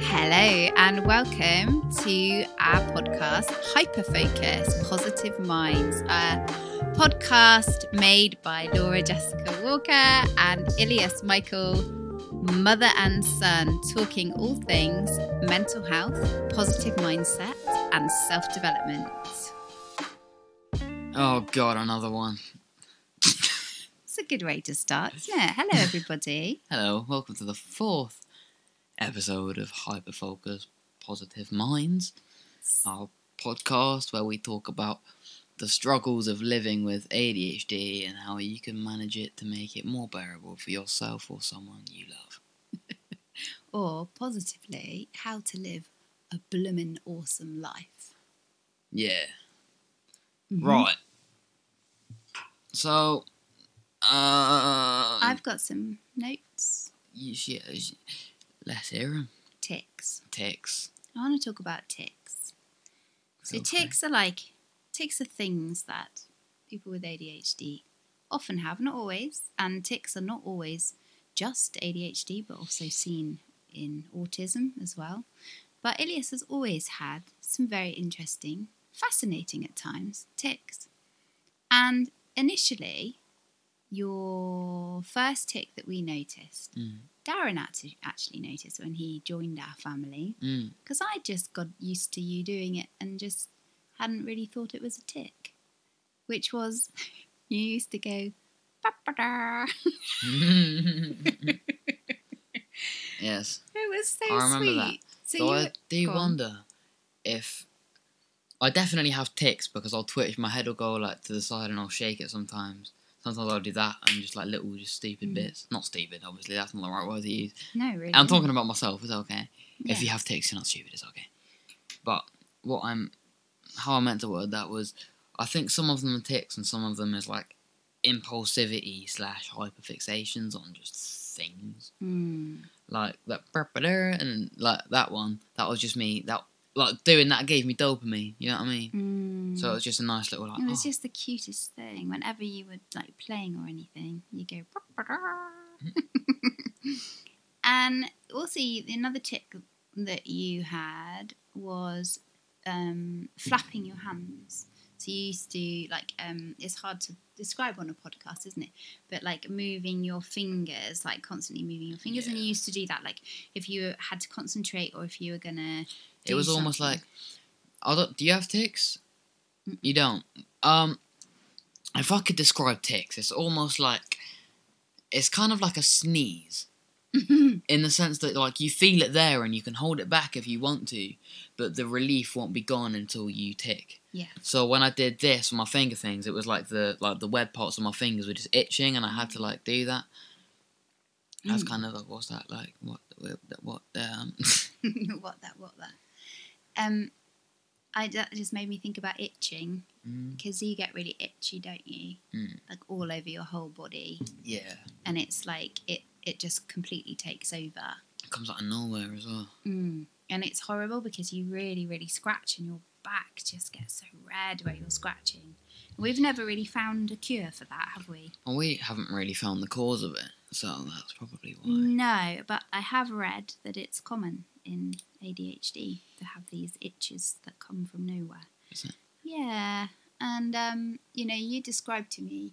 Hello, and welcome to our podcast, Hyperfocus Positive Minds, a podcast made by Laura Jessica Walker and Elias Michael, mother and son, talking all things mental health, positive mindset, and self development. Oh god, another one. It's a good way to start, isn't it? Hello, everybody. Hello, welcome to the fourth episode of Hyperfocus Positive Minds, our podcast where we talk about the struggles of living with ADHD and how you can manage it to make it more bearable for yourself or someone you love. or positively, how to live a bloomin' awesome life. Yeah. Mhm. Right. So, uh, I've got some notes, you should, you should- let's hear 'em. tics. Tics. I want to talk about tics. So free. tics are like tics are things that people with ADHD often have, not always, and tics are not always just ADHD, but also seen in autism as well. But Elias has always had some very interesting, fascinating at times tics. And initially, your first tic that we noticed, Mm. Darren actually noticed when he joined our family Mm. because I just got used to you doing it and just hadn't really thought it was a tic, which was you used to go. Yes. It was so I remember sweet. that. So, So you, I do on. wonder if I definitely have tics because I'll twitch. My head will go like to the side and I'll shake it sometimes. Sometimes I'll do that and just like little, just stupid Mm. bits. Not stupid, obviously. That's not the right word to use. no, really. I'm talking about myself. It's okay. If Yeah. you have tics, you're not stupid. It's okay. But what I'm, how I meant to word that was, I think some of them are tics and some of them is like impulsivity slash hyperfixations on just things Mm. like that and like that one that was just me that like doing that gave me dopamine you know what i mean Mm. so it was just a nice little like it was oh, just the cutest thing. Whenever you were like playing or anything, you go. And also, another tic that you had was um, flapping your hands. So you used to like um, it's hard to describe on a podcast, isn't it? But like moving your fingers, like constantly moving your fingers, and you used to do that like if you had to concentrate or if you were gonna. it was almost like I don't, do you have tics Mm. you don't um if i could describe tics it's almost like it's kind of like a sneeze in the sense that like you feel it there and you can hold it back if you want to but the relief won't be gone until you tic yeah. So when I did this with my finger things, it was like the like the web parts of my fingers were just itching, and I had to like do that. That's Mm. kind of like what's that like? What what what? Um, what that? What that? Um, I that just made me think about itching mm, because you get really itchy, don't you? Mm. Like all over your whole body, yeah, and it's like it it just completely takes over. it comes out of nowhere as well. Mm. And it's horrible because you really, really scratch, and your back just gets so red where you're scratching. We've never really found a cure for that, have we? And we haven't really found the cause of it, so that's probably why. No, but I have read that it's common in ADHD to have these itches that come from nowhere. Is it? Yeah, and um, you know, you described to me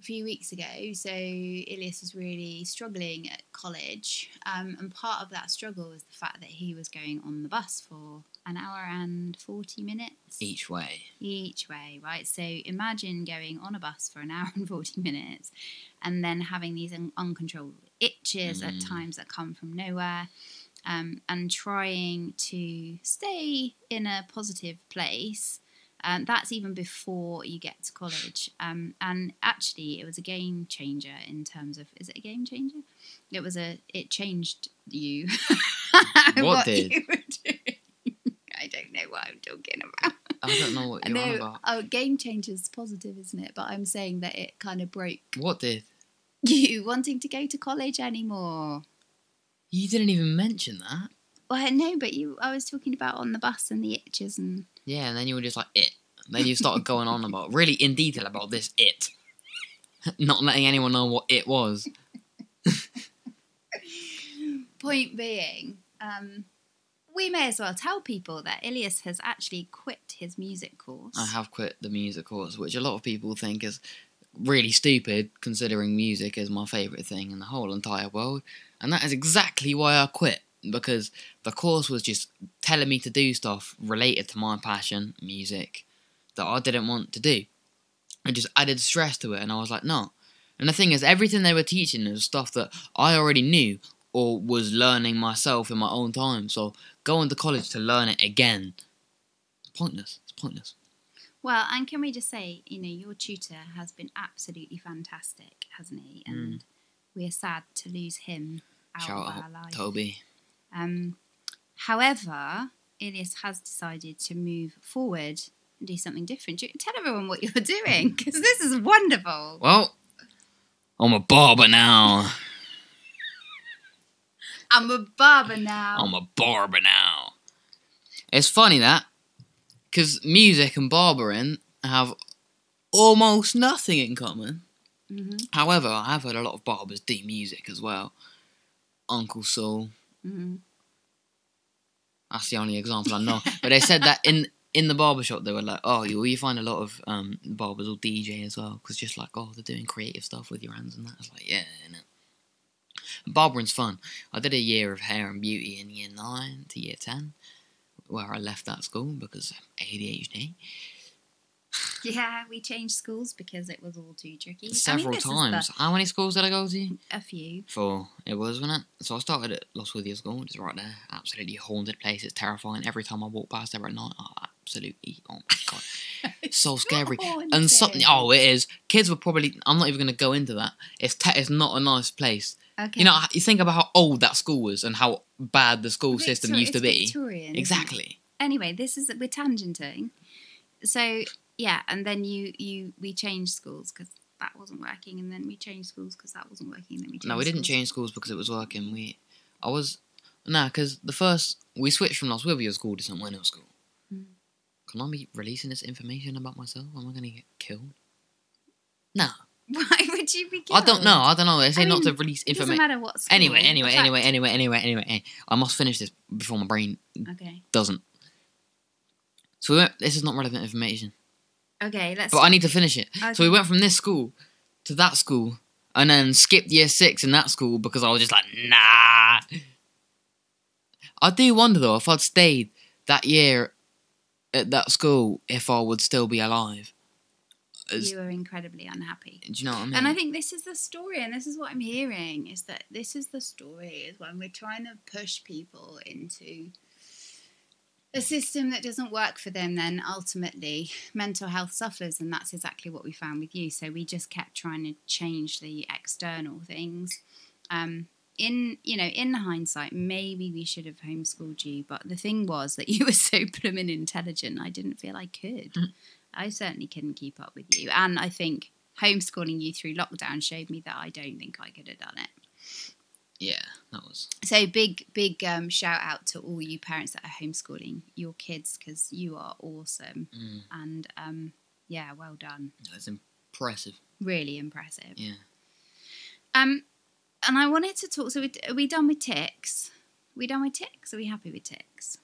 a few weeks ago. So Elias was really struggling at college, um, and part of that struggle was the fact that he was going on the bus for an hour and forty minutes Each way. each way, right? So imagine going on a bus for an hour and 40 minutes and then having these un- uncontrolled itches at Mm. times that come from nowhere um, and trying to stay in a positive place. Um, that's even before you get to college. Um, and actually, it was a game changer in terms of is it a game changer? It was a it changed you. What did? you. I don't know what I'm talking about. I don't know what you're on about. oh, game changer's positive, isn't it? But I'm saying that it kind of broke What did? you wanting to go to college anymore. You didn't even mention that. Well, I know, but you. I was talking about on the bus and the itches and. Yeah, and then you were just like it. And then you started going on about really in detail about this it, not letting anyone know what it was. Point being, um, we may as well tell people that Elias has actually quit his music course. I have quit the music course, which a lot of people think is really stupid, considering music is my favourite thing in the whole entire world. And that is exactly why I quit, because the course was just telling me to do stuff related to my passion, music, that I didn't want to do. It just added stress to it, and I was like, no. And the thing is, everything they were teaching was stuff that I already knew or was learning myself in my own time. So going to college to learn it again, pointless. It's pointless. Well, and can we just say, you know, your tutor has been absolutely fantastic, hasn't he? And we are sad to lose him out Mm. Shout of out our life. Toby. Um, however, Elias has decided to move forward and do something different. Tell everyone what you're doing because this is wonderful. Well, I'm a barber now. I'm a barber now. I'm a barber now. It's funny that, because music and barbering have almost nothing in common. Mhm, However, I have heard a lot of barbers do music as well. Uncle Soul, mhm. that's the only example I know. but they said that in in the barber shop, they were like, oh, you, you find a lot of um, barbers will DJ as well, because just like, oh, they're doing creative stuff with your hands and that. It's like, yeah, innit? Barbering's fun. I did a year of hair and beauty in year 9 to year 10, where I left that school because of ADHD. Yeah, we changed schools because it was all too tricky. Several I mean, times. How many schools did I go to? a few. Four. It was, wasn't it? So I started at Los Williams School, just right there. Absolutely haunted place. It's terrifying. Every time I walk past there at night, oh, absolutely. Oh my god. so scary. And something. Oh, it is. Kids were probably. I'm not even going to go into that. It's te- it's not a nice place. Okay. You know, you think about how old that school was and how bad the school system used to be. Victorian. Exactly. Anyway, this is we're tangenting. So yeah, and then you you we changed schools because that wasn't working, and then we changed schools because that wasn't working, and then we changed No, we didn't schools. change schools because it was working. We, I was, nah, because the first we switched from Los Williams School to St. Wendell School. Mm. Can I be releasing this information about myself? Am I going to get killed? Nah, Why would you be? I don't know. I don't know. They say I not to release It doesn't information. matter what. School. Anyway, anyway, anyway, anyway, anyway, anyway, eh, I must finish this before my brain Okay. doesn't. So we went, this is not relevant information, Okay. Let's. but I need to finish it. So we went from this school to that school, and then skipped year six in that school because I was just like, nah. I do wonder though if I'd stayed that year at that school, if I would still be alive. As- you were incredibly unhappy. do you know what I mean? And I think this is the story, and this is what I'm hearing is that this is the story is when we're trying to push people into a system that doesn't work for them, then ultimately mental health suffers, and that's exactly what we found with you. So we just kept trying to change the external things. Um, in you know, in hindsight, maybe we should have homeschooled you, but the thing was that you were so blooming intelligent, I didn't feel I could. I certainly couldn't keep up with you, and I think homeschooling you through lockdown showed me that I don't think I could have done it. yeah, that was. So big, big um, shout out to all you parents that are homeschooling your kids because you are awesome, Mm, and um, yeah, well done, that's impressive. really impressive. Yeah. Um, and I wanted to talk. So we, are we done with tics? we done with tics? Are we happy with tics?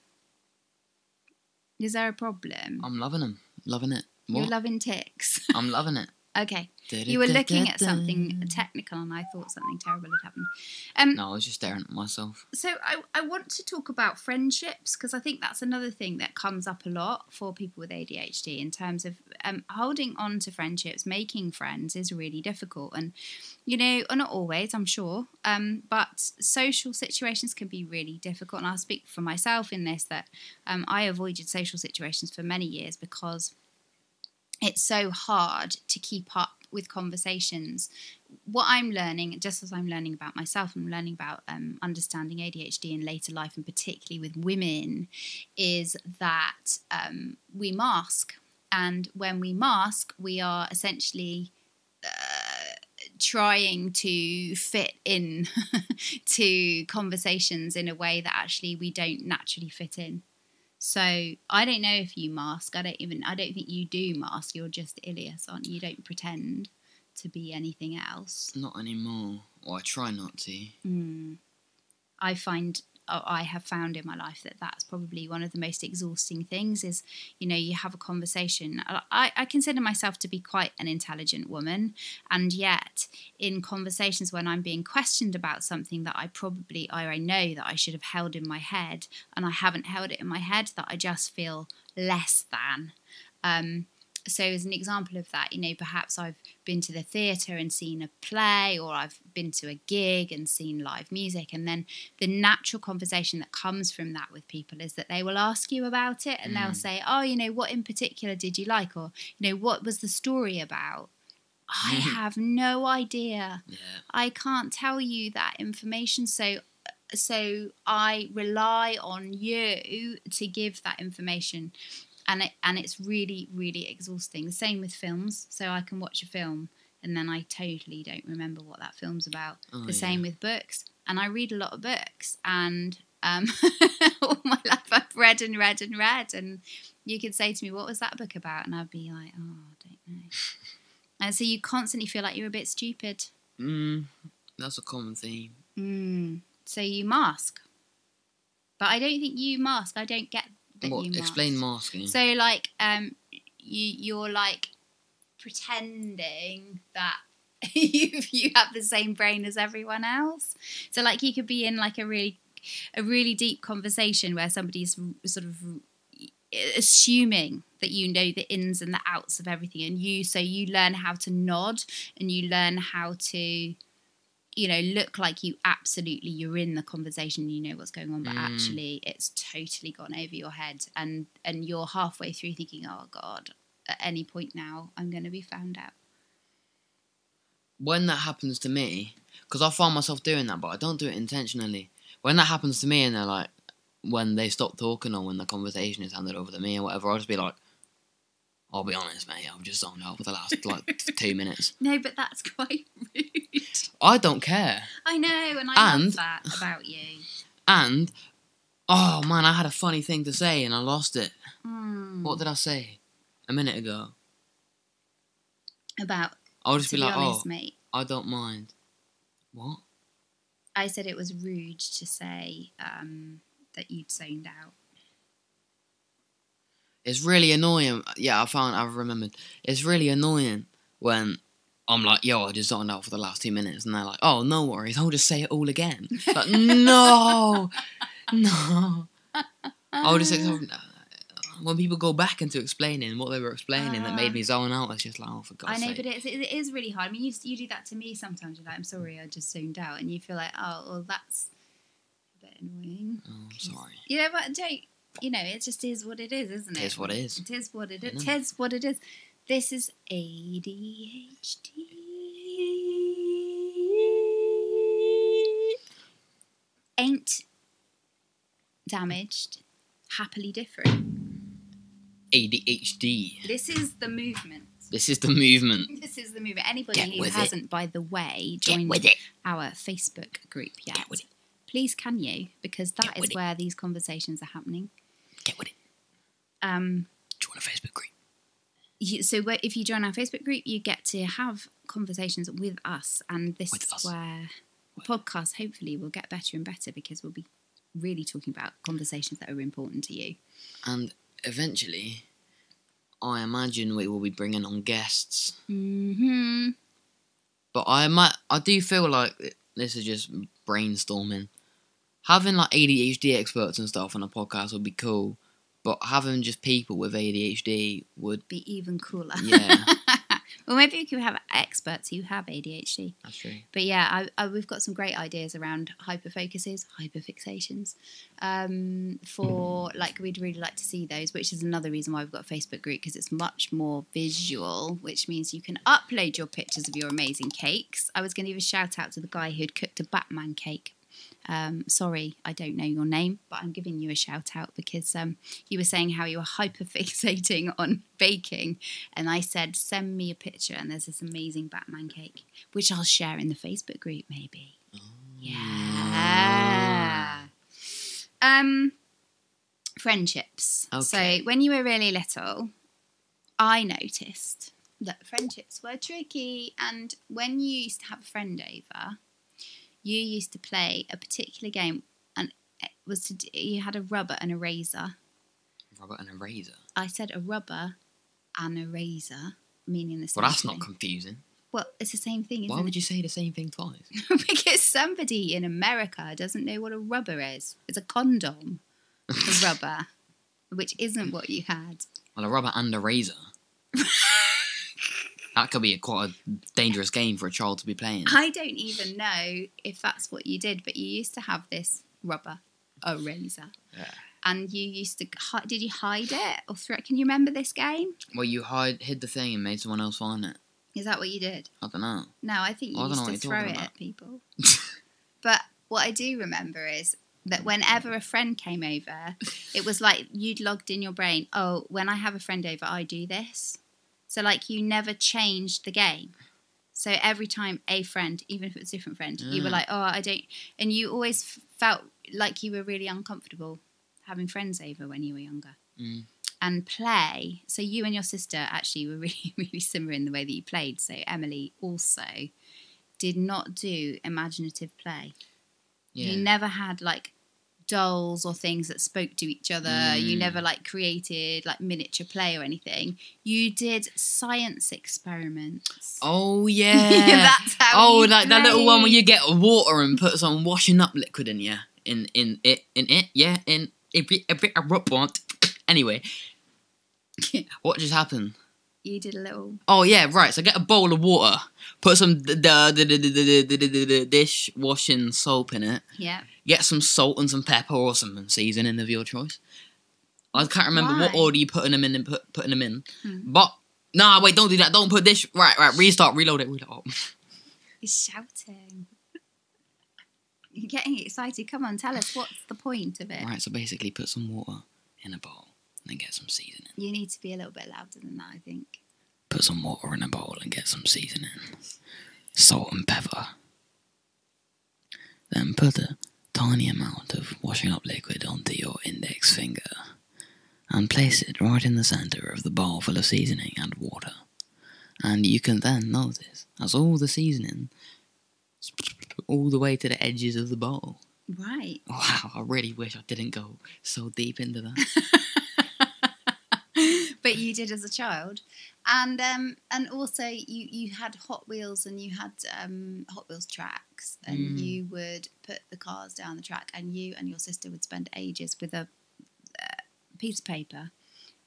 Is there a problem? I'm loving them. Loving it. You're loving tics. I'm loving it. Okay. You were looking at something technical, and I thought something terrible had happened. Um, No, I was just staring at myself. So I, I want to talk about friendships because I think that's another thing that comes up a lot for people with ADHD in terms of um, holding on to friendships, making friends is really difficult. And, you know, not always, I'm sure, um, but social situations can be really difficult. And I'll speak for myself in this that um, I avoided social situations for many years because it's so hard to keep up with conversations what I'm learning, just as I'm learning about myself, I'm learning about um, understanding ADHD in later life, and particularly with women, is that um, we mask. And when we mask, we are essentially uh, trying to fit in to conversations in a way that actually we don't naturally fit in. So I don't know if you mask. I don't even. I don't think you do mask. You're just Elias, aren't you? You don't pretend to be anything else. Not anymore. Or I try not to. Mm. I find I have found in my life that that's probably one of the most exhausting things is you know you have a conversation. I, I consider myself to be quite an intelligent woman and yet in conversations when I'm being questioned about something that I probably or I know that I should have held in my head and I haven't held it in my head that I just feel less than. Um, so as an example of that you know perhaps i've been to the theatre and seen a play or i've been to a gig and seen live music and then the natural conversation that comes from that with people is that they will ask you about it and Mm. they'll say oh you know what in particular did you like or you know what was the story about i have no idea Yeah. I can't tell you that information. So, so I rely on you to give that information, and it and it's really really exhausting. The same with films. So I can watch a film and then I totally don't remember what that film's about. Oh, the yeah. same with books, and I read a lot of books, and um, all my life I've read and read and read, and you could say to me, "What was that book about?" and I'd be like, "Oh, I don't know." And so you constantly feel like you're a bit stupid. Mm, that's a common theme. Mm. So you mask, but I don't think you mask. I don't get that What? you mask. Explain masking. So like, um, you you're like pretending that you you have the same brain as everyone else. So like, you could be in like a really a really deep conversation where somebody's sort of assuming that you know the ins and the outs of everything and you so you learn how to nod and you learn how to you know look like you absolutely you're in the conversation you know what's going on but Mm. actually it's totally gone over your head and and you're halfway through thinking oh god at any point now i'm going to be found out when that happens to me, because I find myself doing that, but I don't do it intentionally. When that happens to me, and they're like, when they stop talking or when the conversation is handed over to me or whatever, I'll just be like, I'll be honest, mate, I've just zoned out for the last like two minutes. no but that's quite rude I don't care. i know and i And- love that about you And, oh man, I had a funny thing to say and I lost it. Mm. What did I say a minute ago? about I'll just to be be like, honest oh, mate I don't mind. What? I said it was rude to say um, that you'd zoned out. It's really annoying. Yeah, I found I've remembered. It's really annoying when I'm like, "Yo, I just zoned out for the last two minutes," and they're like, "Oh, no worries, I'll just say it all again." Like, no, no. I'll just say uh, when people go back into explaining what they were explaining that made uh. me zone out. It's just like, oh, for God's sake. I know, sake. but it's, it is really hard. I mean, you, you do that to me sometimes. You're like, I'm sorry, I just zoned out. And you feel like, oh, well, that's a bit annoying. oh, I'm sorry. You know, but don't, you know, it just is what it is, isn't it? It is what it is. It is what it is. It is what it is. This is ADHD. Ain't damaged, happily different. ADHD. This is the movement. This is the movement. This is the movement. Anybody Get who hasn't, by the way, joined with it. our Facebook group yet, Get with it. please can you? Because that Get is with it. where these conversations are happening. Get with it. Um, Join a Facebook group. you, so if you join our Facebook group, you get to have conversations with us, and this With is us. where the podcast hopefully will get better and better because we'll be really talking about conversations that are important to you. And eventually, I imagine we will be bringing on guests. Hmm. But I might, I do feel like this is just brainstorming. Having like ADHD experts and stuff on a podcast would be cool, but having just people with ADHD would. Be even cooler. Yeah. well, maybe we could have experts who have ADHD. That's true. But yeah, I, I, we've got some great ideas around hyperfocuses, hyperfixations. Um, for like, we'd really like to see those, which is another reason why we've got a Facebook group because it's much more visual, which means you can upload your pictures of your amazing cakes. I was going to give a shout out to the guy who'd cooked a Batman cake. Um, sorry, I don't know your name, but I'm giving you a shout out because um, you were saying how you were hyper fixating on baking. And I said, send me a picture. And there's this amazing Batman cake, which I'll share in the Facebook group, maybe. Yeah. Um, friendships. Okay. So when you were really little, I noticed that friendships were tricky. And when you used to have a friend over, you used to play a particular game, and it was to do, you had a rubber and a razor. Robert and a razor. I said a rubber and a razor, meaning the same. Thing. Well, that's thing. not confusing. Well, it's the same thing, isn't Why would it? you say the same thing twice? because somebody in America doesn't know what a rubber is. It's a condom, a rubber, which isn't what you had. Well, a rubber and a razor. that could be a quite a dangerous game for a child to be playing. I don't even know if that's what you did, but you used to have this rubber, a razor. Yeah. And you used to did you hide it or throw it? Can you remember this game? Well, you hide, hid the thing and made someone else find it. Is that what you did? I don't know. No, I think you used to throw it about. at people. but what I do remember is that whenever a friend came over, it was like you'd logged in your brain, oh, when I have a friend over, I do this. So, like, you never changed the game. So, every time a friend, even if it was a different friend, you were Mm. like, oh, I don't. And you always felt like you were really uncomfortable having friends over when you were younger. Mm. And play. So, you and your sister actually were really, really similar in the way that you played. So, Emily also did not do imaginative play. Yeah. You never had like dolls or things that spoke to each other. You Mm. never like created like miniature play or anything. You did science experiments. oh yeah. That's how oh, you like that little one where you get water and put some washing up liquid in yeah, in in it in it yeah in a bit a bit of rub want. Anyway, what just happened? you did a little. Oh yeah, right. So get a bowl of water, put some dishwashing dish washing soap in it. Yeah. Get some salt and some pepper or some seasoning of your choice. I can't remember what order you putting them in and putting them in. Hmm. But nah, wait, don't do that. Don't put dish. Right, right. Restart. Reload it. Reload. He's shouting. You're getting excited. Come on, tell us what's the point of it. Right. So basically, put some water in a bowl and then get some seasoning. You need to be a little bit louder than that, I think. Put some water in a bowl and get some seasoning, salt and pepper. Then put a tiny amount of washing up liquid onto your index finger and place it right in the center of the bowl full of seasoning and water. And you can then notice as all the seasoning all the way to the edges of the bowl. Right. Wow, I really wish I didn't go so deep into that. but you did as a child, and um, and also you you had Hot Wheels and you had um, Hot Wheels tracks, and Mm. you would put the cars down the track, and you and your sister would spend ages with a, uh piece of paper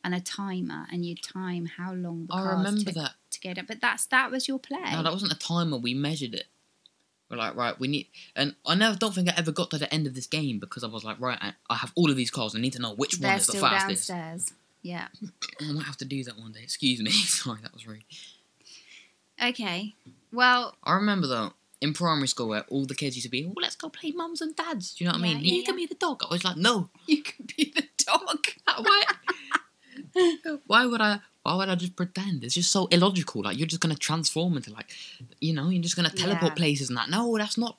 and a timer, and you'd time how long the I cars remember took that. to get up. But that's that was your play. No, that wasn't a timer. We measured it. We're like, right, we need, and I never don't think I ever got to the end of this game because I was like, right, I, I have all of these cars. I need to know which one They're is the fastest. downstairs. Yeah. I might have to do that one day. Excuse me. Sorry, that was rude. Okay. Well, I remember though in primary school where all the kids used to be, oh, let's go play mums and dads. Do you know what I mean? yeah, you yeah. can be the dog. I was like, no. you could be the dog. Why? why would I? Why would I just pretend? It's just so illogical. Like you're just gonna transform into like, you know, you're just gonna teleport Yeah. places and that. No, that's not.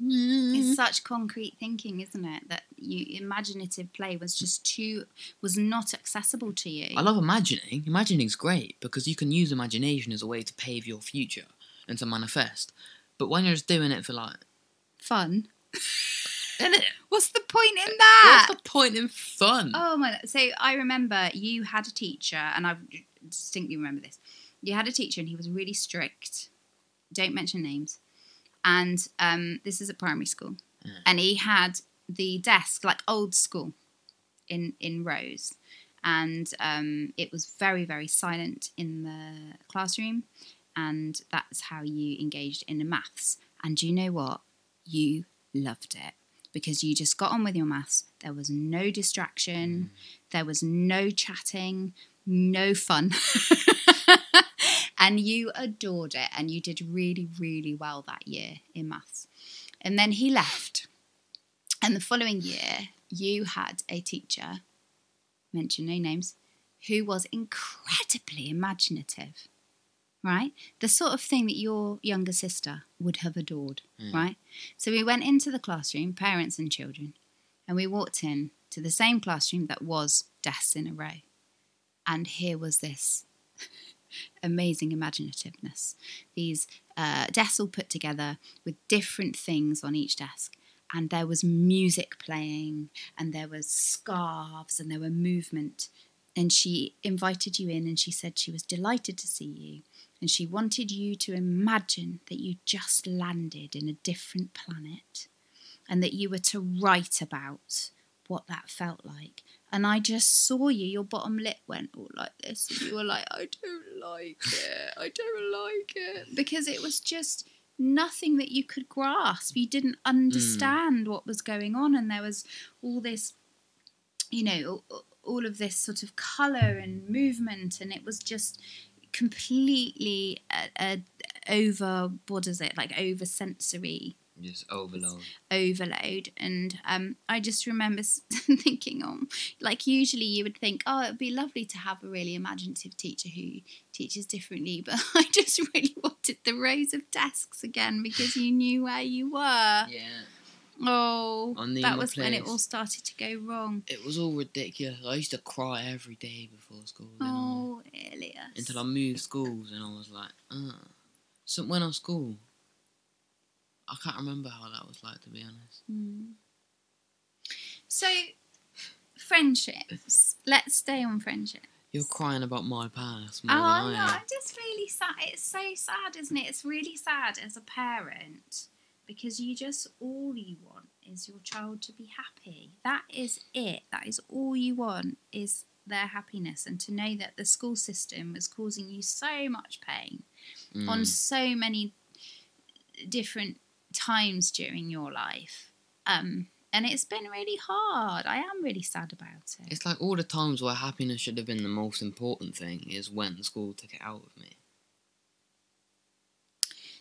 It's mm-hmm. such concrete thinking, isn't it? That you imaginative play was just too was not accessible to you. I love imagining. Imagining's great because you can use imagination as a way to pave your future and to manifest. But when you're just doing it for like, Fun. isn't it? What's the point in that? What's the point in fun? Oh my! So I remember you had a teacher, and I distinctly remember this. You had a teacher, and he was really strict. Don't mention names. And um, this is at primary school, Yeah. and he had the desk like old school, in in rows, and um, it was very very silent in the classroom, and that's how you engaged in the maths. And do you know what? You loved it because you just got on with your maths. There was no distraction, there was no chatting, no fun. and you adored it and you did really, really well that year in maths. And then he left. And the following year, you had a teacher, mention no names, who was incredibly imaginative, right? The sort of thing that your younger sister would have adored, Mm. right? So we went into the classroom, parents and children, and we walked in to the same classroom that was desks in a row. And here was this amazing imaginativeness. These uh, desks all put together with different things on each desk. And there was music playing, and there was scarves, and there were movement. And she invited you in, and she said she was delighted to see you. And she wanted you to imagine that you just landed in a different planet and that you were to write about what that felt like. And I just saw you, your bottom lip went all like this, and you were like, I don't like it, I don't like it. Because it was just nothing that you could grasp. You didn't understand what was going on, and there was all this, you know, all- of this sort of colour and movement, and it was just completely uh, uh, over, what is it, like over sensory Just overload. overload and um, i just remember thinking oh like usually you would think oh it'd be lovely to have a really imaginative teacher who teaches differently but i just really wanted the rows of desks again because you knew where you were Yeah. oh that was when it all started to go wrong It was all ridiculous. I used to cry every day before school. oh Elias. Until I moved schools and I was like, uh. So when I was school, I can't remember how that was like to be honest. Hmm. so friendships let's stay on friendship You're crying about my past more Oh than no, I am. I'm just really sad. It's so sad, isn't it? It's really sad as a parent because you just all you want is your child to be happy. That is it. That is all you want is their happiness and to know that the school system was causing you so much pain on Mm. so many different times during your life. Um and it's been really hard. I am really sad about it. It's like all the times where happiness should have been the most important thing is when school took it out of me.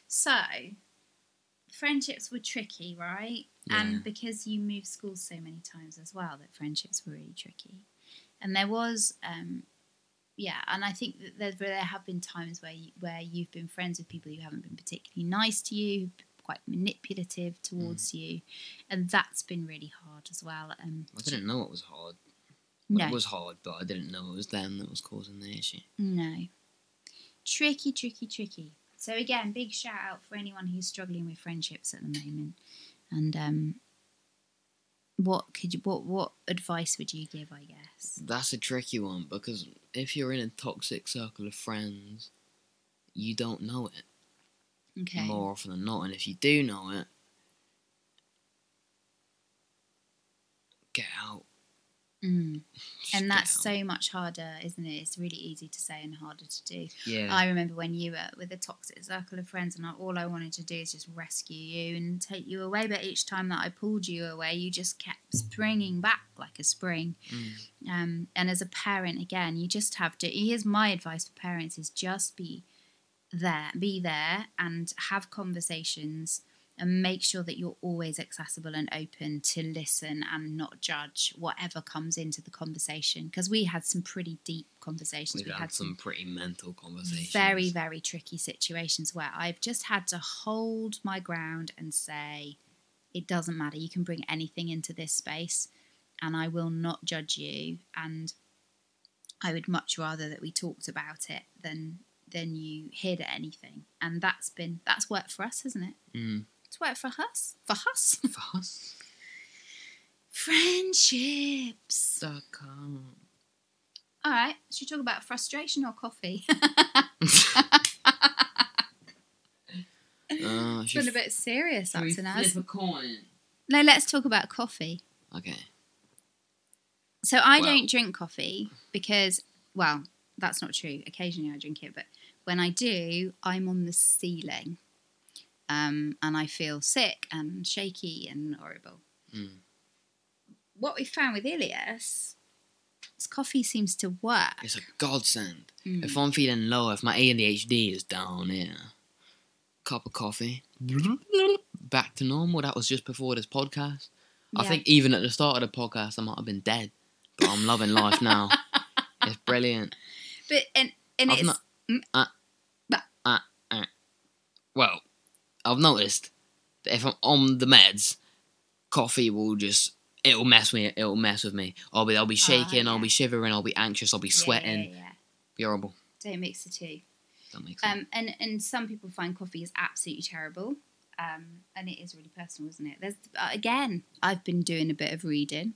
So, friendships were tricky, right? Yeah. And because you moved schools so many times as well, that friendships were really tricky. And there was, um, yeah, and I think that there, there have been times where you, where you've been friends with people who haven't been particularly nice to you, quite manipulative towards you, and that's been really hard as well. Um, I didn't know it was hard. Well, no, It was hard, but I didn't know it was them that was causing the issue. No. Tricky, tricky, tricky. So again, big shout out for anyone who's struggling with friendships at the moment. And um what could you what what advice would you give, I guess? That's a tricky one because if you're in a toxic circle of friends, you don't know it Okay. more often than not. And if you do know it, get out. Mm. And that's so much harder, isn't it? It's really easy to say and harder to do. Yeah. I remember when you were with a toxic circle of friends, and all I wanted to do is just rescue you and take you away. But each time that I pulled you away, you just kept springing back like a spring. Mm. Um, and as a parent, again, you just have to. Here's my advice for parents: is just be there, be there, and have conversations, and make sure that you're always accessible and open to listen and not judge whatever comes into the conversation. Because we had some pretty deep conversations. We've we had some pretty mental conversations. very, very tricky situations where I've just had to hold my ground and say, it doesn't matter. You can bring anything into this space and I will not judge you. And I would much rather that we talked about it than than you hid anything. And that's been that's worked for us, hasn't it? Mm. It's worked for us. For us. For us. Friendships. All right. Should we talk about frustration or coffee? Uh, it's been a bit serious up to now. flip a coin? No, let's talk about coffee. Okay. So I Well- don't drink coffee because, well, that's not true. Occasionally I drink it, but when I do, I'm on the ceiling, um, and I feel sick and shaky and horrible. Mm. What we found with Elias is coffee seems to work. It's a godsend. Mm. If I'm feeling low, if my ADHD is down here, cup of coffee. Back to normal. That was just before this podcast. I think even at the start of the podcast, I might have been dead, but I'm loving life now. It's brilliant. But and and I've it's not- Mm. Uh, uh, uh. Well, I've noticed that if I'm on the meds, coffee will just it'll mess me. It'll mess with me. I'll be I'll be shaking. I'll be shivering. I'll be anxious. I'll be yeah, yeah, sweating. Yeah, Be horrible. Don't mix the two. Makes sense. Um, and and some people find coffee is absolutely terrible. Um, and it is really personal, isn't it? There's uh, again, I've been doing a bit of reading,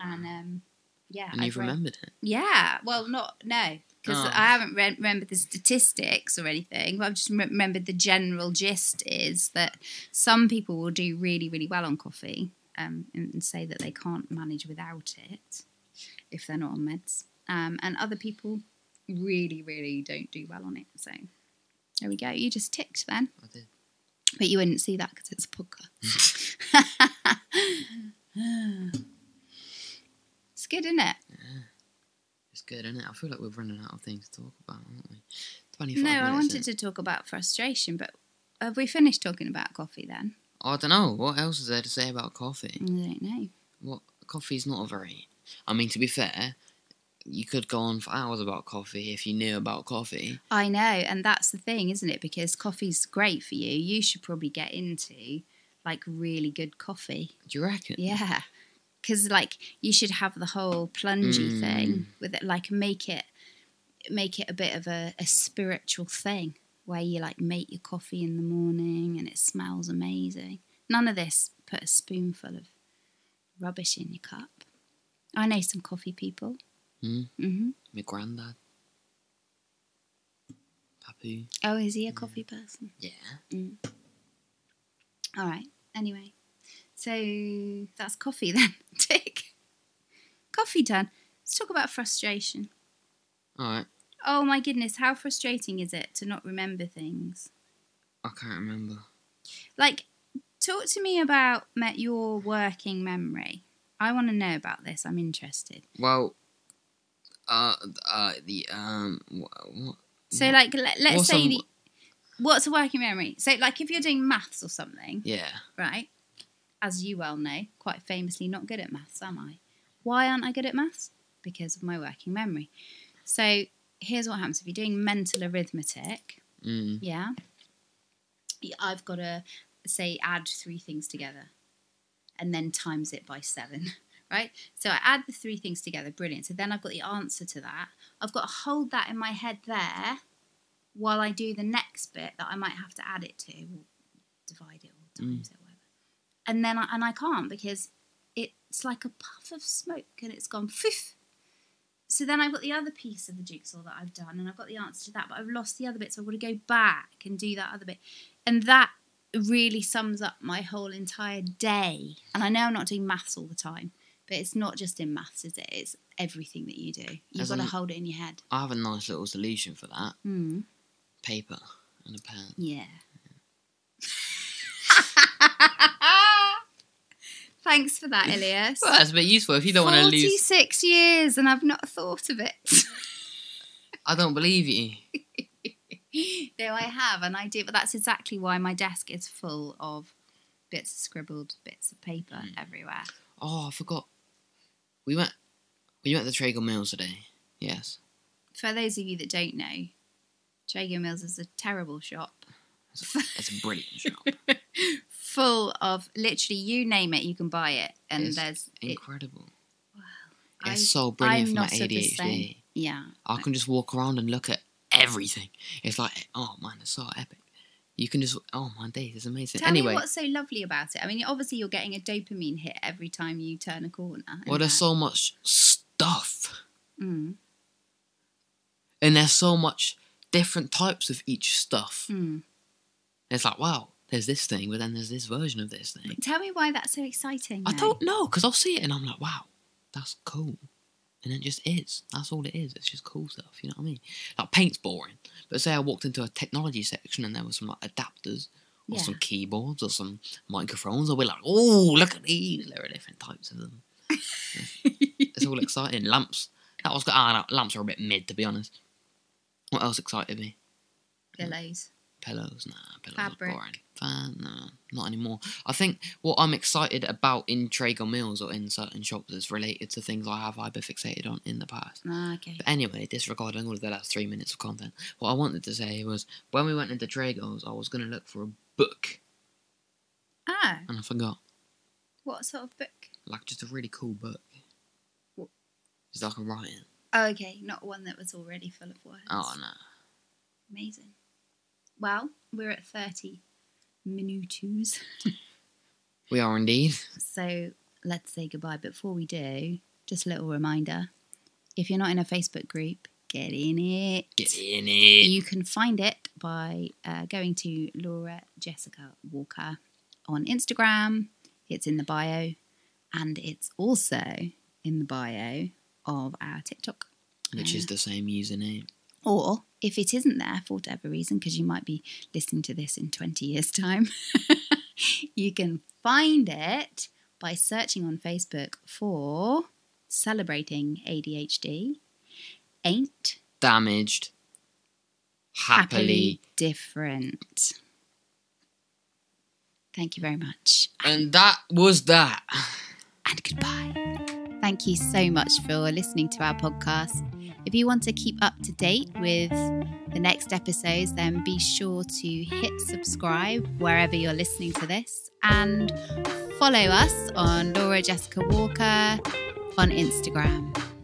and um, yeah, and I've you've read- remembered it. Yeah, well, not no, because Oh. I haven't re- remembered the statistics or anything. But I've just re- remembered the general gist is that some people will do really, really well on coffee, um, and, and say that they can't manage without it if they're not on meds, um, and other people really, really don't do well on it. So there we go. You just ticked then, I did. but you wouldn't see that because it's a podcast. it's good, isn't it? It's good, isn't it? I feel like we're running out of things to talk about, aren't we? Twenty-five No, minutes. I wanted to talk about frustration, but have we finished talking about coffee then? I don't know. What else is there to say about coffee? I don't know. What coffee's not a very. I mean, to be fair, you could go on for hours about coffee if you knew about coffee. I know, and that's the thing, isn't it? Because coffee's great for you. You should probably get into like really good coffee. Do you reckon? Yeah. Because like you should have the whole plungy Mm. thing with it, like make it make it a bit of a, a spiritual thing where you like make your coffee in the morning and it smells amazing. None of this put a spoonful of rubbish in your cup. I know some coffee people. Mm. hmm My granddad. Papu. Oh, is he a coffee person? Yeah. All right. Anyway, so that's coffee then. Tick. Coffee done. Let's talk about frustration. Alright. Oh my goodness, how frustrating is it to not remember things? I can't remember. Like, talk to me about your working memory. I want to know about this. I'm interested. Well, uh, uh, the, um, what? what So, like, let, let's say the what's a working memory? So, like, if you're doing maths or something, Yeah. right? As you well know, quite famously, not good at maths, am I? Why aren't I good at maths? Because of my working memory. So, here's what happens if you're doing mental arithmetic. Mm. Yeah. I've got to say add three things together and then times it by seven, right? So I add the three things together, brilliant. So then I've got the answer to that. I've got to hold that in my head there while I do the next bit that I might have to add it to, or divide it or times it, whatever. And then I, and I can't because it's like a puff of smoke and it's gone poof. So then I've got the other piece of the jigsaw that I've done, and I've got the answer to that, but I've lost the other bit, so I've got to go back and do that other bit. And that really sums up my whole entire day. And I know I'm not doing maths all the time, but it's not just in maths, is it? It's everything that you do. You've got to hold it in your head. I have a nice little solution for that. Hmm. Paper and a pen. Yeah. Thanks for that, Elias. Well, that's a bit useful if you don't want to lose. 46 years and I've not thought of it. I don't believe you. no, I have, and I do, but that's exactly why my desk is full of bits of scribbled bits of paper Hmm. everywhere. Oh, I forgot. We went. We went to Trago Mills today. Yes. For those of you that don't know, Trago Mills is a terrible shop It's a, it's a brilliant shop. full of literally you name it, you can buy it, and It's there's it, Incredible. I- It's so brilliant I'm for my. ADHD. yeah. I can just walk around and look at everything. It's like, oh man, it's so epic. You can just, oh my days, it's amazing. Tell anyway, me what's so lovely about it. I mean, obviously you're getting a dopamine hit every time you turn a corner. well, there's that. so much stuff, Mm, and there's so much different types of each stuff. mm. It's like, wow, there's this thing, but then there's this version of this thing. Tell me why that's so exciting. I though. don't know, because I'll see it and I'm like, wow, that's cool. And it just is. That's all it is. It's just cool stuff. You know what I mean? Like paint's boring. But say I walked into a technology section and there was some like adapters or Yeah. some keyboards or some microphones, I'll be like, oh, look at these. There are different types of them. it's all exciting. Lamps. That was ah, no, lamps are a bit mid to be honest. What else excited me? Pillows. Pillows. Nah, pillows Fabric. are boring. Fan, nah, not anymore. I think what I'm excited about in Trago Mills or in certain shops is related to things I have hyperfixated on in the past. Ah, okay. But anyway, disregarding all of the last three minutes of content, what I wanted to say was when we went into Trago's, I was going to look for a book, Ah, and I forgot. what sort of book? Like just a really cool book. What? It's like a writing. Oh, okay, not one that was already full of words. Oh no. Amazing. Well, we're at 30 minutos. We are indeed. So let's say goodbye. Before we do, just a little reminder if you're not in a Facebook group, get in it. Get in it. You can find it by uh, going to Laura Jessica Walker on Instagram. It's in the bio, and it's also in the bio of our TikTok. Which is the same username. Or if it isn't there for whatever reason, because you might be listening to this in 20 years' time, you can find it by searching on Facebook for Celebrating ADHD Ain't Damaged. Happily. Happily Different. Thank you very much. And that was that. and goodbye. Thank you so much for listening to our podcast. If you want to keep up to date with the next episodes, then be sure to hit subscribe wherever you're listening to this and follow us on Laura Jessica Walker on Instagram.